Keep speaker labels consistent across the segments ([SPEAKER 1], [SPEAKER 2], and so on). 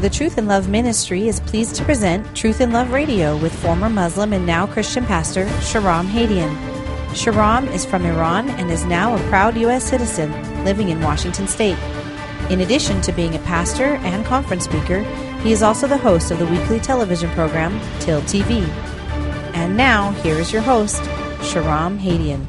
[SPEAKER 1] The Truth in Love Ministry is pleased to present Truth in Love Radio with former Muslim and now Christian pastor Shahram Hadian. Shahram is from Iran and is now a proud U.S. citizen living in Washington State. In addition to being a pastor and conference speaker, he is also the host of the weekly television program Till TV. And now, here is your host, Shahram Hadian.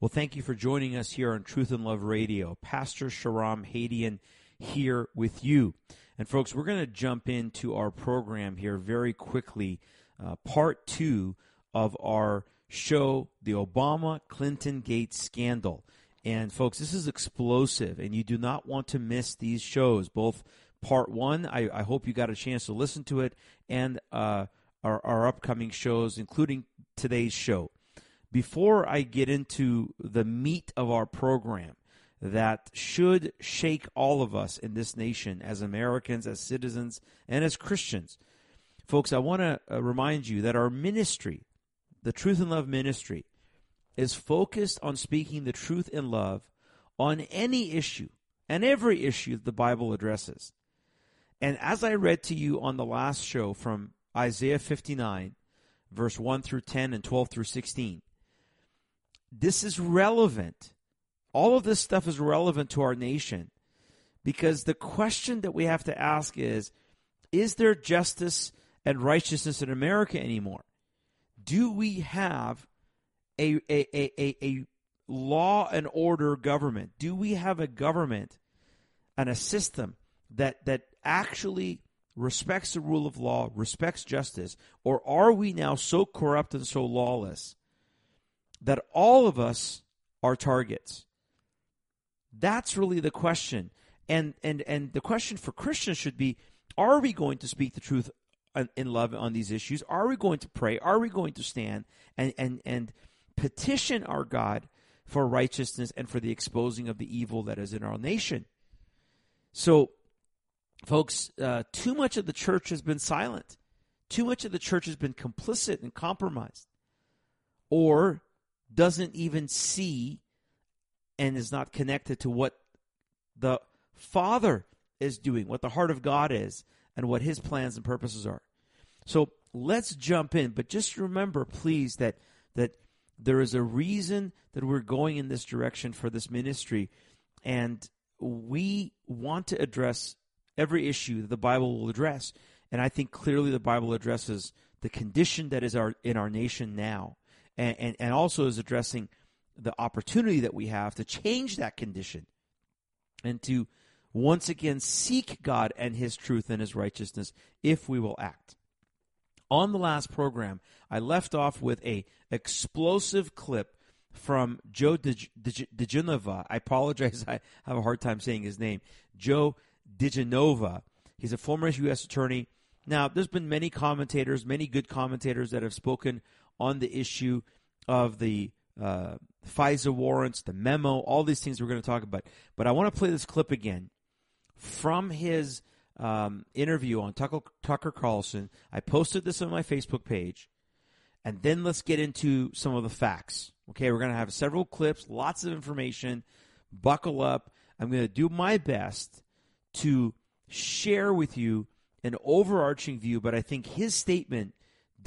[SPEAKER 2] Well, thank you for joining us here on Truth and Love Radio. Pastor Shahram Hadian here with you. And folks, we're going to jump into our program here very quickly. Uh, part two of our show, The Obama Clinton Gate Scandal. And folks, this is explosive, and you do not want to miss these shows. Both part one, I, I hope you got a chance to listen to it, and uh, our, our upcoming shows, including today's show before I get into the meat of our program that should shake all of us in this nation as Americans, as citizens, and as Christians, folks, I want to uh, remind you that our ministry, the Truth and Love ministry, is focused on speaking the truth in love on any issue and every issue that the Bible addresses. And as I read to you on the last show from Isaiah 59, verse 1 through 10 and 12 through 16, this is relevant. All of this stuff is relevant to our nation because the question that we have to ask is Is there justice and righteousness in America anymore? Do we have a, a, a, a, law and order government? Do we have a government and a system that, that actually respects the rule of law, respects justice, or are we now so corrupt and so lawless that all of us are targets. That's really the question. And and and the question for Christians should be are we going to speak the truth in love on these issues? Are we going to pray? Are we going to stand and and and petition our God for righteousness and for the exposing of the evil that is in our nation? So, folks, uh, too much of the church has been silent. Too much of the church has been complicit and compromised. Or doesn't even see and is not connected to what the Father is doing, what the heart of God is, and what His plans and purposes are. So let's jump in, but just remember, please, that that there is a reason that we're going in this direction for this ministry, and we want to address every issue that the Bible will address. And I think clearly the Bible addresses the condition that is our in our nation now and, and, and also is addressing the opportunity that we have to change that condition and to once again seek God and His truth and His righteousness if we will act. On the last program, I left off with a explosive clip from Joe diGenova. I apologize, I have a hard time saying his name. Joe diGenova. He's a former U.S. attorney. Now, there's been many commentators, many good commentators that have spoken on the issue of the uh, FISA warrants, the memo, all these things we're going to talk about. But I want to play this clip again from his um, interview on Tucker, Tucker Carlson. I posted this on my Facebook page. And then let's get into some of the facts. Okay, we're going to have several clips, lots of information. Buckle up. I'm going to do my best to share with you an overarching view, but I think his statement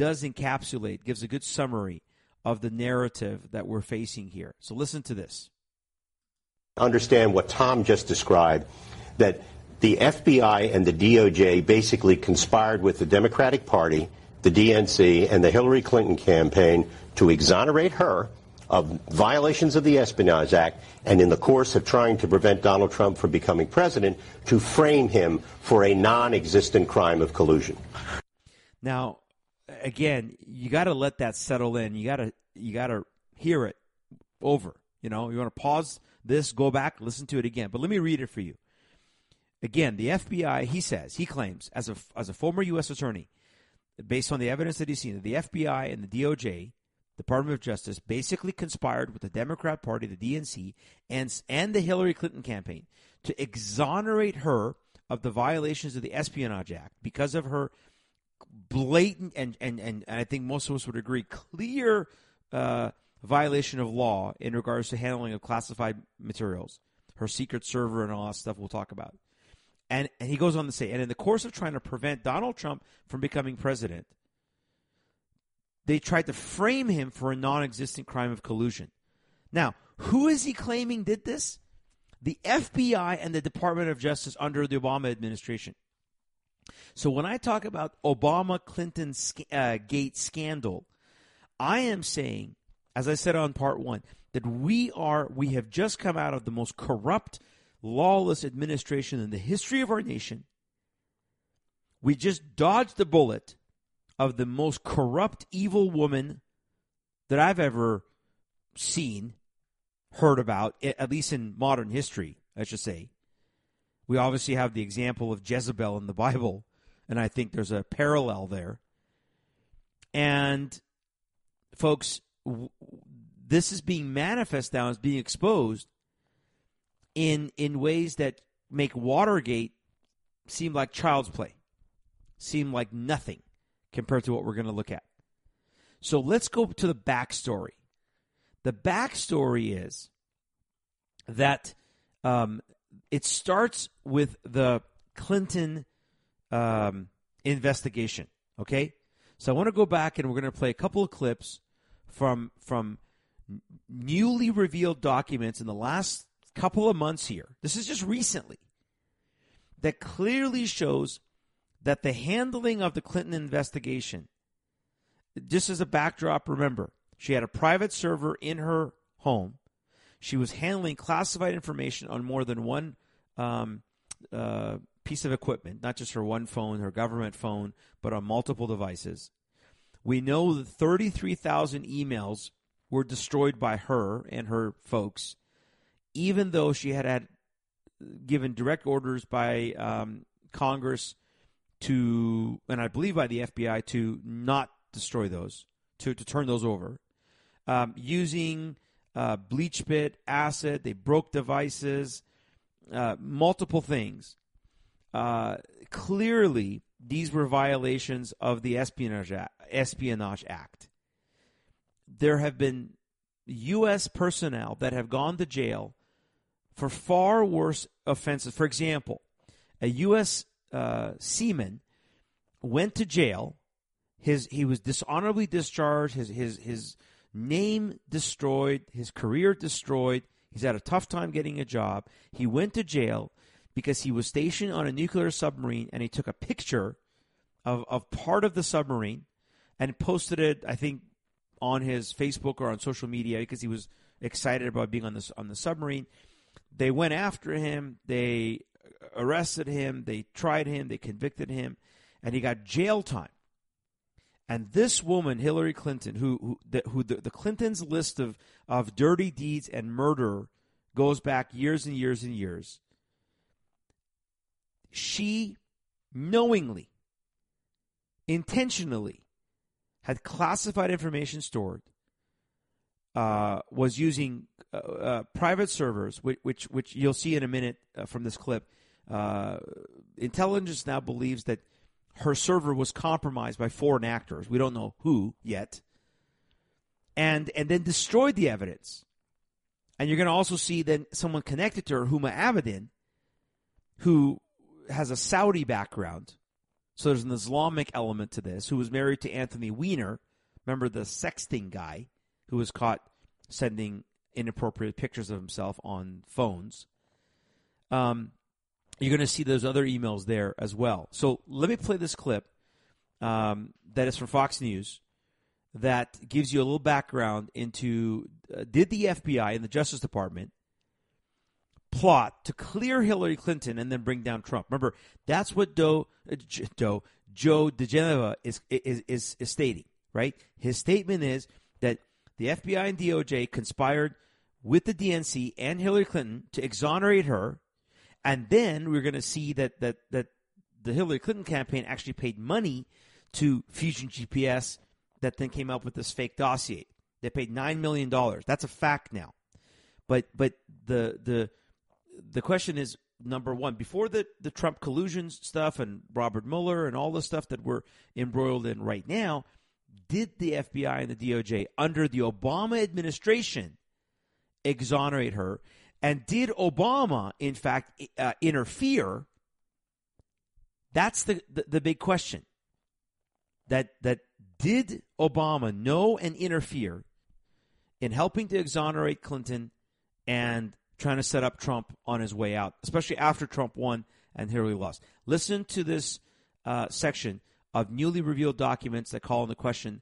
[SPEAKER 2] does encapsulate, gives a good summary of the narrative that we're facing here. So listen to this.
[SPEAKER 3] Understand what Tom just described that the FBI and the DOJ basically conspired with the Democratic Party, the DNC, and the Hillary Clinton campaign to exonerate her of violations of the Espionage Act and in the course of trying to prevent Donald Trump from becoming president to frame him for a non-existent crime of collusion.
[SPEAKER 2] Now, again, you got to let that settle in. You got to you got to hear it over. You know, you want to pause this, go back, listen to it again. But let me read it for you. Again, the FBI, he says, he claims as a as a former U.S. attorney, based on the evidence that he's seen, that the FBI and the DOJ, Department of Justice, basically conspired with the Democrat Party, the DNC, and and the Hillary Clinton campaign to exonerate her of the violations of the Espionage Act because of her blatant and, and, and I think most of us would agree clear uh, violation of law in regards to handling of classified materials. her secret server and all that stuff we'll talk about. And, and he goes on to say, and in the course of trying to prevent Donald Trump from becoming president, they tried to frame him for a non existent crime of collusion. Now, who is he claiming did this? The FBI and the Department of Justice under the Obama administration. So when I talk about Obama Clinton uh, gate scandal, I am saying, as I said on part one, that we are we have just come out of the most corrupt, lawless administration in the history of our nation. We just dodged the bullet of the most corrupt, evil woman that I've ever seen, heard about, at least in modern history, I should say. We obviously have the example of Jezebel in the Bible, and I think there's a parallel there. And folks, this is being manifest now as being exposed in in ways that make Watergate seem like child's play, seem like nothing compared to what we're going to look at. So let's go to the backstory. The backstory is that um, it starts with the Clinton um, investigation. Okay, so I want to go back and we're going to play a couple of clips from from newly revealed documents in the last couple of months here. This is just recently that clearly shows that the handling of the Clinton investigation, just as a backdrop, remember, she had a private server in her home. She was handling classified information on more than one um, uh, piece of equipment, not just her one phone, her government phone, but on multiple devices. We know that 33,000 emails were destroyed by her and her folks, even though she had had given direct orders by um, Congress to, and I believe by the FBI, to not destroy those, to, to turn those over. Um, using uh, BleachBit, acid, they broke devices, uh, multiple things. Uh, clearly, these were violations of the Espionage Act, Espionage Act. There have been U.S. personnel that have gone to jail for far worse offenses. For example, a U.S. Uh, seaman went to jail. His he was dishonorably discharged. His his his name destroyed. His career destroyed. He's had a tough time getting a job. He went to jail because he was stationed on a nuclear submarine and he took a picture of, of part of the submarine and posted it, I think, on his Facebook or on social media because he was excited about being on this on the submarine. They went after him, they arrested him, they tried him, they convicted him, and he got jail time. And this woman, Hillary Clinton, who who, the, who the, the Clintons' list of, of dirty deeds and murder goes back years and years and years she knowingly, intentionally had classified information stored, uh, was using uh, uh, private servers, which, which, which you'll see in a minute uh, from this clip. Uh, intelligence now believes that her server was compromised by foreign actors. We don't know who yet, and and then destroyed the evidence. And you're going to also see then someone connected to her, Huma Abedin, who has a Saudi background. So there's an Islamic element to this, who was married to Anthony Weiner. Remember the sexting guy who was caught sending inappropriate pictures of himself on phones. Um, you're going to see those other emails there as well. So let me play this clip um, that is from Fox News that gives you a little background into uh, did the FBI and the Justice Department plot to clear Hillary Clinton and then bring down Trump. Remember, that's what Doe, uh, Doe Joe diGenova is, is, is, is stating, right? His statement is that the FBI and DOJ conspired with the DNC and Hillary Clinton to exonerate her, and then we're going to see that that that the Hillary Clinton campaign actually paid money to Fusion GPS that then came up with this fake dossier. They paid nine million dollars. That's a fact now. But but the the the question is number one before the the Trump collusion stuff and Robert Mueller and all the stuff that we're embroiled in right now, did the FBI and the DOJ under the Obama administration exonerate her? And did Obama, in fact, uh, interfere? That's the, the, the big question. That that did Obama know and interfere in helping to exonerate Clinton and trying to set up Trump on his way out, especially after Trump won and Hillary lost. Listen to this uh, section of newly revealed documents that call into question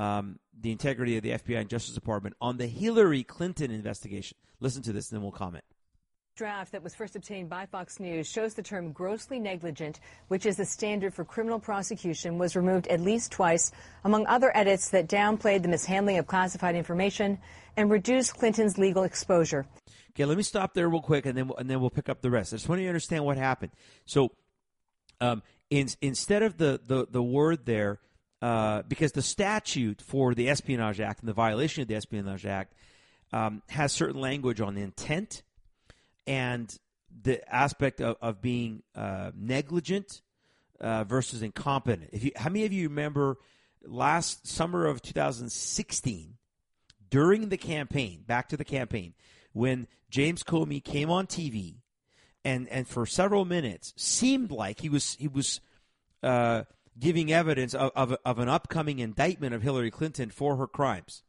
[SPEAKER 2] um, the integrity of the FBI and Justice Department on the Hillary Clinton investigation. Listen to this, and then we'll comment
[SPEAKER 4] draft that was first obtained by Fox News shows the term grossly negligent, which is the standard for criminal prosecution, was removed at least twice, among other edits that downplayed the mishandling of classified information and reduced Clinton's legal exposure.
[SPEAKER 2] Okay, let me stop there real quick, and then and then we'll pick up the rest. I just want you to understand what happened. So, um, in, instead of the the the word there, uh, because the statute for the Espionage Act and the violation of the Espionage Act um, has certain language on intent and the aspect of, of being uh, negligent uh, versus incompetent. If you, how many of you remember last summer of 2016 during the campaign, back to the campaign, when James Comey came on TV and and for several minutes seemed like he was he was uh, giving evidence of, of, of an upcoming indictment of Hillary Clinton for her crimes.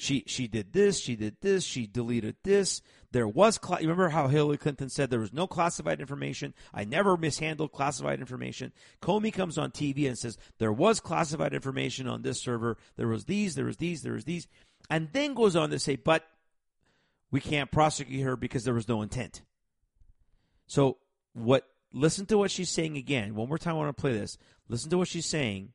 [SPEAKER 2] She she did this, she did this, she deleted this. There was cl- remember how Hillary Clinton said there was no classified information. I never mishandled classified information. Comey comes on TV and says there was classified information on this server. There was these, there was these, there was these, and then goes on to say, but we can't prosecute her because there was no intent. So what? Listen to what she's saying again. One more time, I want to play this. Listen to what she's saying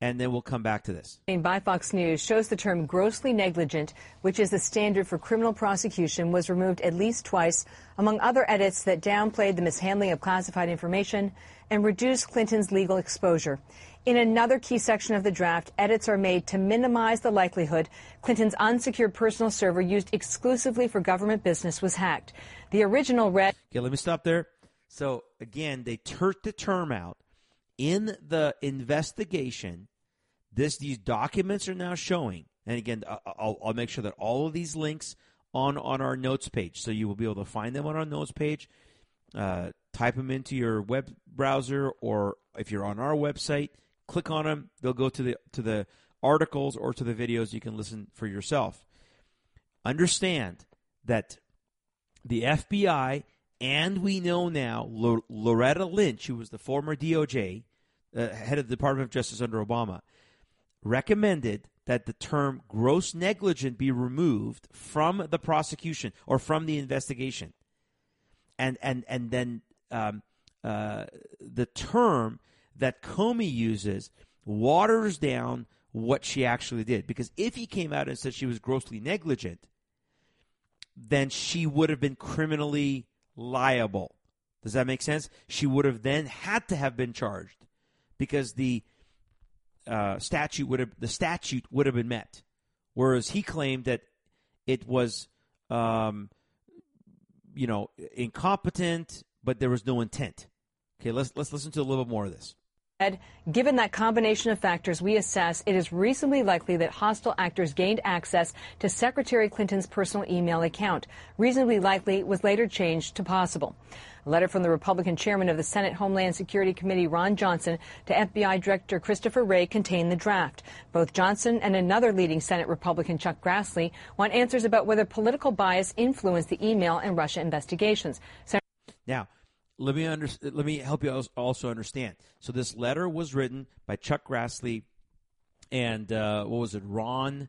[SPEAKER 2] and then we'll come back to this.
[SPEAKER 4] By Fox News shows the term grossly negligent, which is the standard for criminal prosecution, was removed at least twice, among other edits that downplayed the mishandling of classified information and reduced Clinton's legal exposure. In another key section of the draft, edits are made to minimize the likelihood Clinton's unsecured personal server used exclusively for government business was hacked. The original read.
[SPEAKER 2] Okay, let me stop there. So again, they turt the term out in the investigation, this these documents are now showing, and again, I'll, I'll make sure that all of these links on on our notes page, so you will be able to find them on our notes page. Uh, type them into your web browser, or if you're on our website, click on them. They'll go to the to the articles or to the videos. You can listen for yourself. Understand that the FBI and we know now Loretta Lynch, who was the former DOJ uh, head of the Department of Justice under Obama, recommended that the term gross negligent be removed from the prosecution or from the investigation. And, and, and then um, uh, the term that Comey uses waters down what she actually did. Because if he came out and said she was grossly negligent, then she would have been criminally liable. Does that make sense? She would have then had to have been charged because the uh, statute would have the statute would have been met, whereas he claimed that it was, um, you know, incompetent, but there was no intent. Okay, let's let's listen to a little bit more of this.
[SPEAKER 4] Given that combination of factors, we assess it is reasonably likely that hostile actors gained access to Secretary Clinton's personal email account. Reasonably likely was later changed to possible. A letter from the Republican chairman of the Senate Homeland Security Committee, Ron Johnson, to FBI Director Christopher Wray contained the draft. Both Johnson and another leading Senate Republican, Chuck Grassley, want answers about whether political bias influenced the email and Russia investigations.
[SPEAKER 2] now, let me under, let me help you also understand. So this letter was written by Chuck Grassley and uh, what was it, Ron?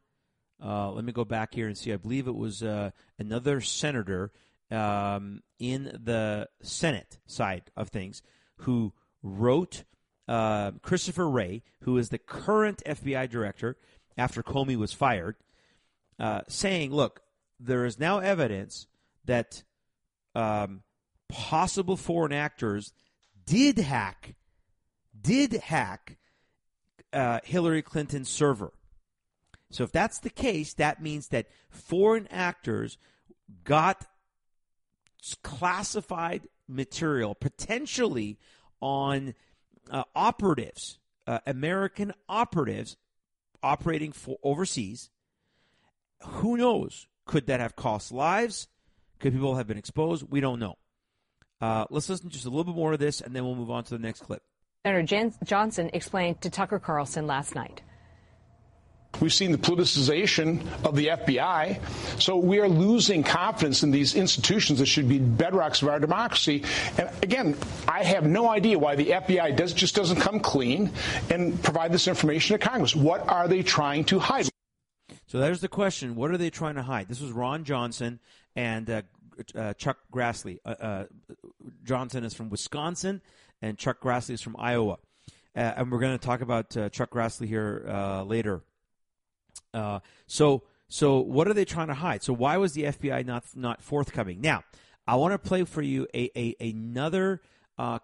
[SPEAKER 2] Uh, let me go back here and see. I believe it was uh, another senator um, in the Senate side of things who wrote uh, Christopher Wray, who is the current FBI director after Comey was fired, uh, saying, "Look, there is now evidence that." Um, possible foreign actors did hack did hack uh, Hillary Clinton's server. So if that's the case, that means that foreign actors got classified material potentially on uh, operatives, uh, American operatives operating for overseas. Who knows? Could that have cost lives? Could people have been exposed? We don't know. Uh, let's listen to just a little bit more of this, and then we'll move on to the next clip.
[SPEAKER 4] Senator Jan- Johnson explained to Tucker Carlson last night.
[SPEAKER 5] We've seen the politicization of the FBI. So we are losing confidence in these institutions that should be bedrocks of our democracy. And again, I have no idea why the FBI does, just doesn't come clean and provide this information to Congress. What are they trying to hide?
[SPEAKER 2] So there's the question. What are they trying to hide? This was Ron Johnson and uh, uh, Chuck Grassley. Uh, uh Johnson is from Wisconsin, and Chuck Grassley is from Iowa. Uh, and we're going to talk about uh, Chuck Grassley here later. so, so what are they trying to hide? So why was the FBI not not forthcoming? Now, I want to play for you a, a another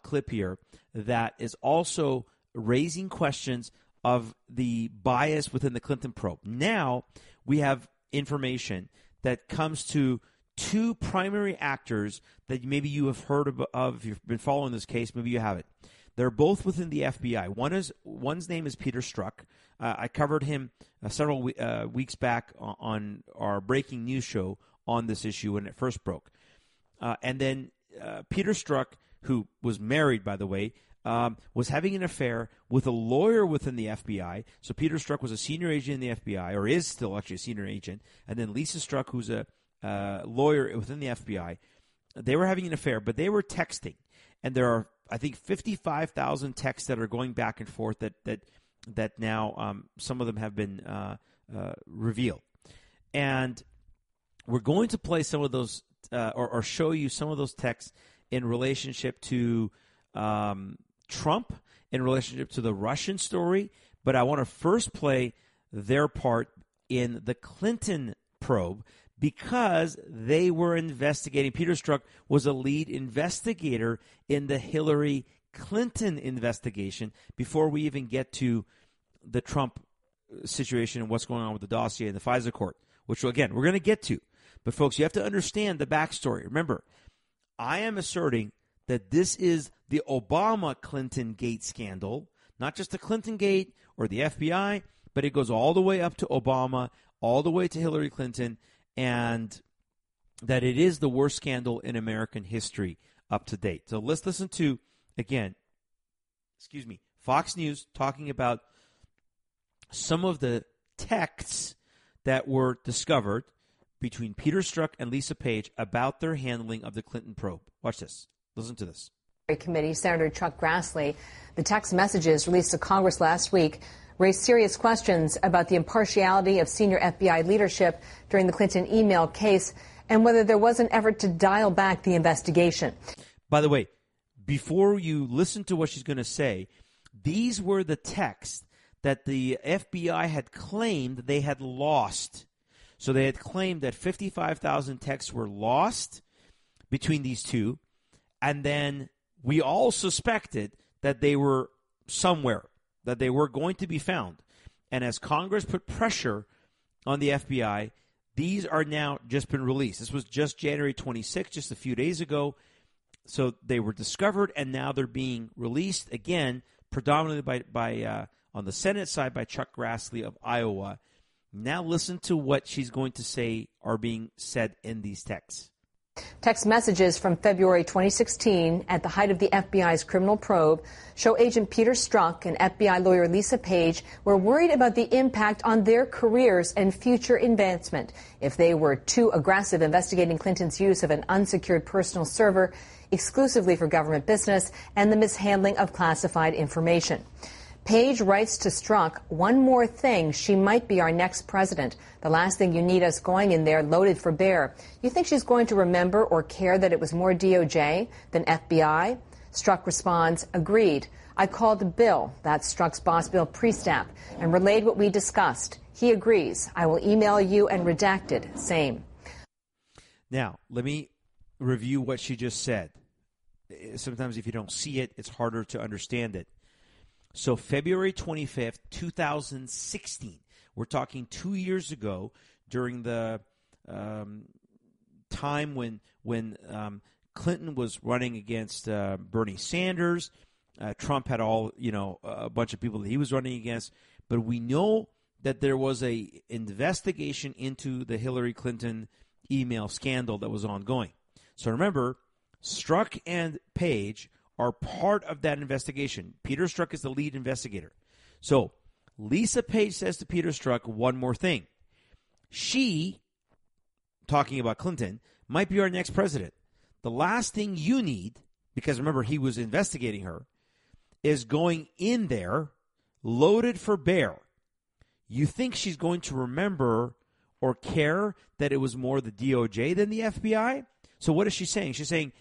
[SPEAKER 2] clip here that is also raising questions of the bias within the Clinton probe. Now we have information that comes to two primary actors that maybe you have heard of, of if you've been following this case, maybe you haven't. They're both within the FBI. One is one's name is Peter Strzok. Uh, I covered him uh, several uh, weeks back on our breaking news show on this issue when it first broke. Uh, and then uh, Peter Strzok, who was married, by the way, um, was having an affair with a lawyer within the FBI. So Peter Strzok was a senior agent in the FBI, or is still actually a senior agent. And then Lisa Strzok, who's a uh, lawyer within the FBI. They were having an affair, but they were texting, and there are I think fifty five thousand texts that are going back and forth that that that now um, some of them have been uh, uh, revealed, and we're going to play some of those uh, or, or, show you some of those texts in relationship to um, Trump, in relationship to the Russian story. But I want to first play their part in the Clinton probe because they were investigating. Peter Strzok was a lead investigator in the Hillary Clinton investigation before we even get to the Trump situation and what's going on with the dossier in the FISA court, which, again, we're going to get to. But, folks, you have to understand the backstory. Remember, I am asserting that this is the Obama Clinton gate scandal, not just the Clinton gate or the FBI, but it goes all the way up to Obama, all the way to Hillary Clinton and that it is the worst scandal in American history up to date. So let's listen to, again, excuse me, Fox News talking about some of the texts that were discovered between Peter Strzok and Lisa Page about their handling of the Clinton probe. Watch this. Listen to this.
[SPEAKER 4] Committee Senator Chuck Grassley, the text messages released to Congress last week raised serious questions about the impartiality of senior FBI leadership during the Clinton email case and whether there was an effort to dial back the investigation.
[SPEAKER 2] By the way, before you listen to what she's going to say, these were the texts that the FBI had claimed they had lost. So they had claimed that 55,000 texts were lost between these two, and then we all suspected that they were somewhere that they were going to be found. And as Congress put pressure on the FBI, these are now just been released. This was just January 26, just a few days ago. So they were discovered, and now they're being released again, predominantly by, by uh, on the Senate side by Chuck Grassley of Iowa. Now listen to what she's going to say are being said in these texts.
[SPEAKER 4] Text messages from February 2016 at the height of the FBI's criminal probe show Agent Peter Strzok and FBI lawyer Lisa Page were worried about the impact on their careers and future advancement if they were too aggressive investigating Clinton's use of an unsecured personal server exclusively for government business and the mishandling of classified information. Page writes to Strzok, one more thing, she might be our next president. The last thing you need us going in there loaded for bear. You think she's going to remember or care that it was more DOJ than FBI? Strzok responds, agreed. I called Bill, that's Strzok's boss, Bill Priestap, and relayed what we discussed. He agrees. I will email you and redacted. Same.
[SPEAKER 2] Now, let me review what she just said. Sometimes if you don't see it, it's harder to understand it. So February 25th, 2016. We're talking two years ago during the um, time when when um, Clinton was running against uh, Bernie Sanders. Uh, Trump had all you know a bunch of people that he was running against, but we know that there was a investigation into the Hillary Clinton email scandal that was ongoing. So remember, Strzok and Page are part of that investigation. Peter Strzok is the lead investigator. So Lisa Page says to Peter Strzok one more thing. She, talking about Clinton, might be our next president. The last thing you need, because remember he was investigating her, is going in there loaded for bear. You think she's going to remember or care that it was more the DOJ than the FBI? So what is she saying? She's saying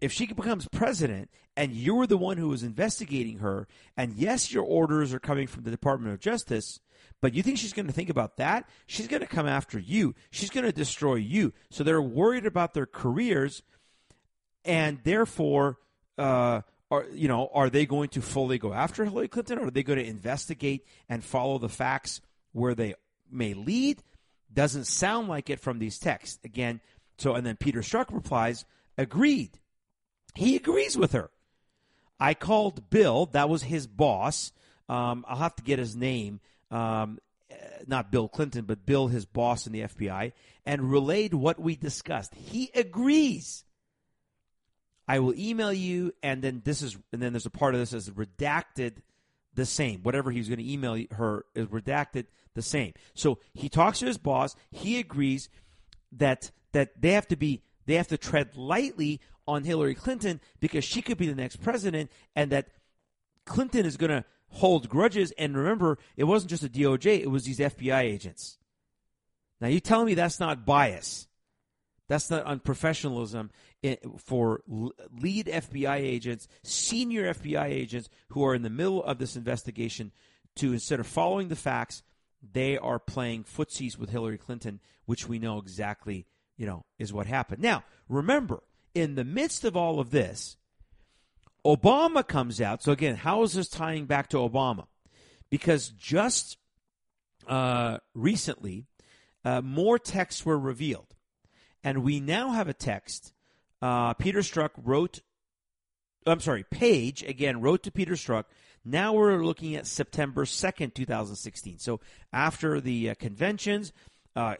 [SPEAKER 2] if she becomes president and you're the one who is investigating her, and yes, your orders are coming from the Department of Justice, but you think she's going to think about that? She's going to come after you. She's going to destroy you. So they're worried about their careers, and therefore, uh, are you know, are they going to fully go after Hillary Clinton, or are they going to investigate and follow the facts where they may lead? Doesn't sound like it from these texts. Again, so and then Peter Strzok replies, agreed. He agrees with her. I called Bill, that was his boss. Um, I'll have to get his name. Um, not Bill Clinton, but Bill, his boss in the FBI, and relayed what we discussed. He agrees. I will email you, and then this is, and then there's a part of this as redacted the same. Whatever he's going to email her is redacted the same. So he talks to his boss. He agrees that that they have to be they have to tread lightly on Hillary Clinton because she could be the next president and that Clinton is going to hold grudges. And remember, it wasn't just a DOJ, it was these FBI agents. Now, you telling me that's not bias? That's not unprofessionalism eh, for lead FBI agents, senior FBI agents who are in the middle of this investigation to instead of following the facts, they are playing footsies with Hillary Clinton, which we know exactly, you know, is what happened. Now, remember, in the midst of all of this, Obama comes out. So again, how is this tying back to Obama? Because just uh, recently, uh, more texts were revealed, and we now have a text. Uh, Peter Strzok wrote. I'm sorry, Page again wrote to Peter Strzok. Now we're looking at September 2nd, 2016. So after the uh, conventions, uh,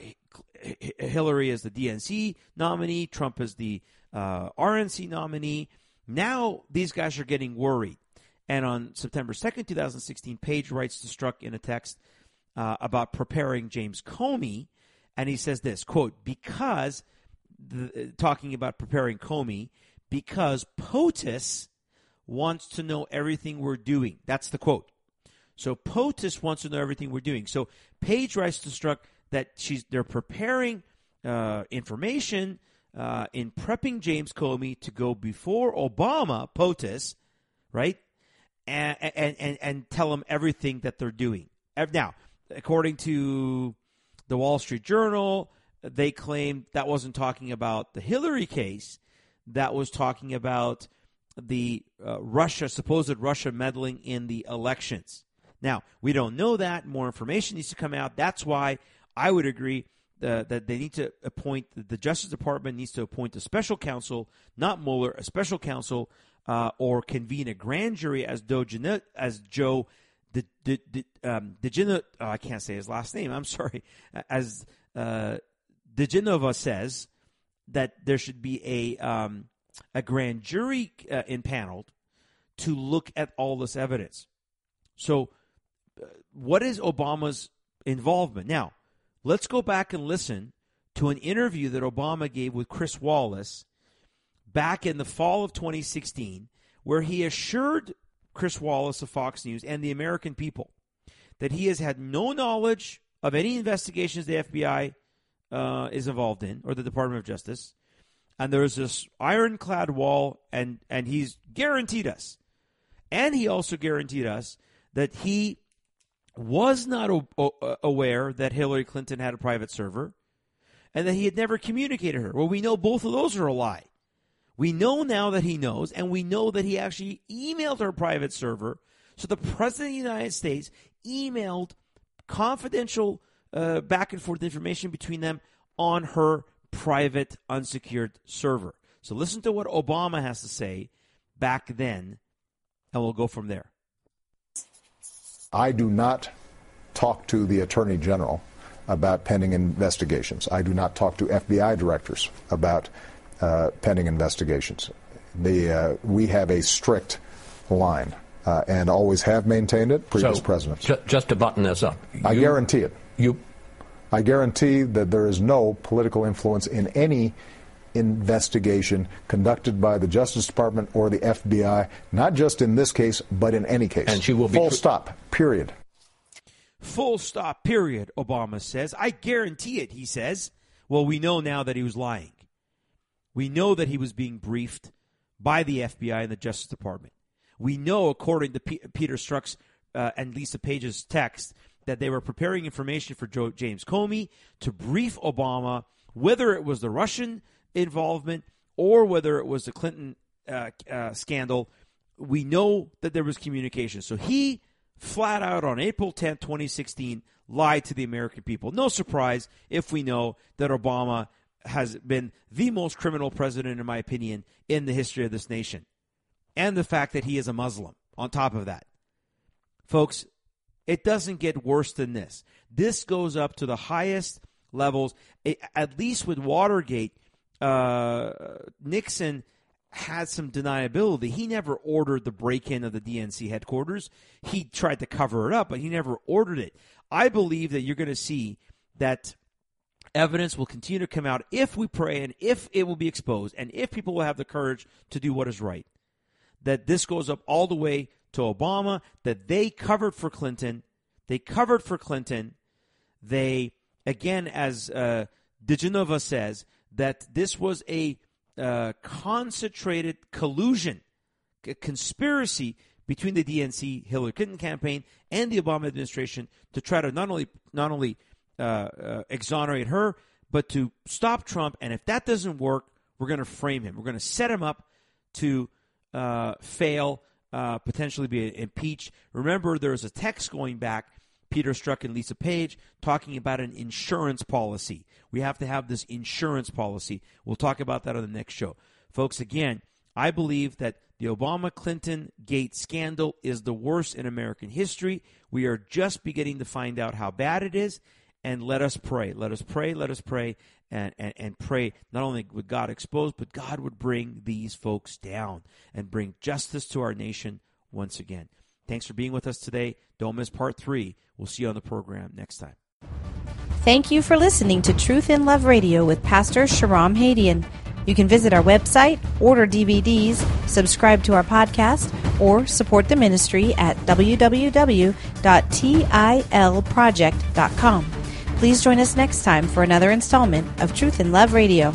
[SPEAKER 2] Hillary is the DNC nominee, Trump is the uh, RNC nominee. Now these guys are getting worried. And on September 2nd, 2016, Page writes to Strzok in a text uh, about preparing James Comey. And he says this quote, because, the, talking about preparing Comey, because POTUS wants to know everything we're doing. That's the quote. So POTUS wants to know everything we're doing. So Page writes to Strzok that she's they're preparing uh, information uh, in prepping James Comey to go before Obama, POTUS, right? And, and, and, and tell him everything that they're doing. Now, according to the Wall Street Journal, they claim that wasn't talking about the Hillary case, that was talking about the uh, Russia, supposed Russia meddling in the elections. Now, we don't know that. More information needs to come out. That's why I would agree uh, that they need to appoint the Justice Department needs to appoint a special counsel, not Mueller, a special counsel, uh, or convene a grand jury as Joe as Joe the the, the um, oh, I can't say his last name. I'm sorry. As uh, diGenova says that there should be a um, a grand jury uh, impaneled to look at all this evidence. So, uh, what is Obama's involvement now? Let's go back and listen to an interview that Obama gave with Chris Wallace back in the fall of 2016, where he assured Chris Wallace of Fox News and the American people that he has had no knowledge of any investigations the FBI uh, is involved in or the Department of Justice. And there's this ironclad wall, and, and he's guaranteed us. And he also guaranteed us that he was not o- o- aware that Hillary Clinton had a private server and that he had never communicated her. Well, we know both of those are a lie. We know now that he knows, and we know that he actually emailed her private server. So the President of the United States emailed confidential uh, back and forth information between them on her private unsecured server. So listen to what Obama has to say back then, and we'll go from there.
[SPEAKER 6] I do not talk to the Attorney General about pending investigations. I do not talk to FBI directors about uh, pending investigations. The, uh, we have a strict line uh, and always have maintained it, previous
[SPEAKER 7] so,
[SPEAKER 6] presidents.
[SPEAKER 7] Ju- just to button this up.
[SPEAKER 6] I guarantee it.
[SPEAKER 7] You,
[SPEAKER 6] I guarantee that there is no political influence in any investigation conducted by the Justice Department or the FBI, not just in this case, but in any case.
[SPEAKER 7] And she will be
[SPEAKER 6] full
[SPEAKER 7] tr-
[SPEAKER 6] stop. Period.
[SPEAKER 2] Full stop, period, Obama says. I guarantee it, he says. Well, we know now that he was lying. We know that he was being briefed by the FBI and the Justice Department. We know, according to P- Peter Strzok's uh, and Lisa Page's text, that they were preparing information for Joe, James Comey to brief Obama, whether it was the Russian involvement or whether it was the Clinton uh, uh, scandal. We know that there was communication. So he flat out on April 10th, 2016, lied to the American people. No surprise if we know that Obama has been the most criminal president, in my opinion, in the history of this nation. And the fact that he is a Muslim on top of that. Folks, it doesn't get worse than this. This goes up to the highest levels. At least with Watergate, uh, Nixon had some deniability. He never ordered the break in of the DNC headquarters. He tried to cover it up, but he never ordered it. I believe that you're going to see that evidence will continue to come out if we pray and if it will be exposed and if people will have the courage to do what is right. That this goes up all the way to Obama, that they covered for Clinton. They covered for Clinton. They, again, as uh, diGenova says, that this was a uh, concentrated collusion, a conspiracy between the DNC Hillary Clinton campaign and the Obama administration to try to not only not only uh, uh, exonerate her, but to stop Trump. And if that doesn't work, we're going to frame him. We're going to set him up to uh, fail, uh, potentially be impeached. Remember, there was a text going back. Peter Strzok and Lisa Page talking about an insurance policy. We have to have this insurance policy. We'll talk about that on the next show. Folks, again, I believe that the Obama Clinton Gate scandal is the worst in American history. We are just beginning to find out how bad it is. And let us pray. Let us pray. Let us pray and, and, and pray not only would God expose, but God would bring these folks down and bring justice to our nation once again. Thanks for being with us today. Don't miss part three. We'll see you on the program next time.
[SPEAKER 1] Thank you for listening to Truth in Love Radio with Pastor Shahram Hadian. You can visit our website, order DVDs, subscribe to our podcast, or support the ministry at www.tilproject.com. Please join us next time for another installment of Truth in Love Radio.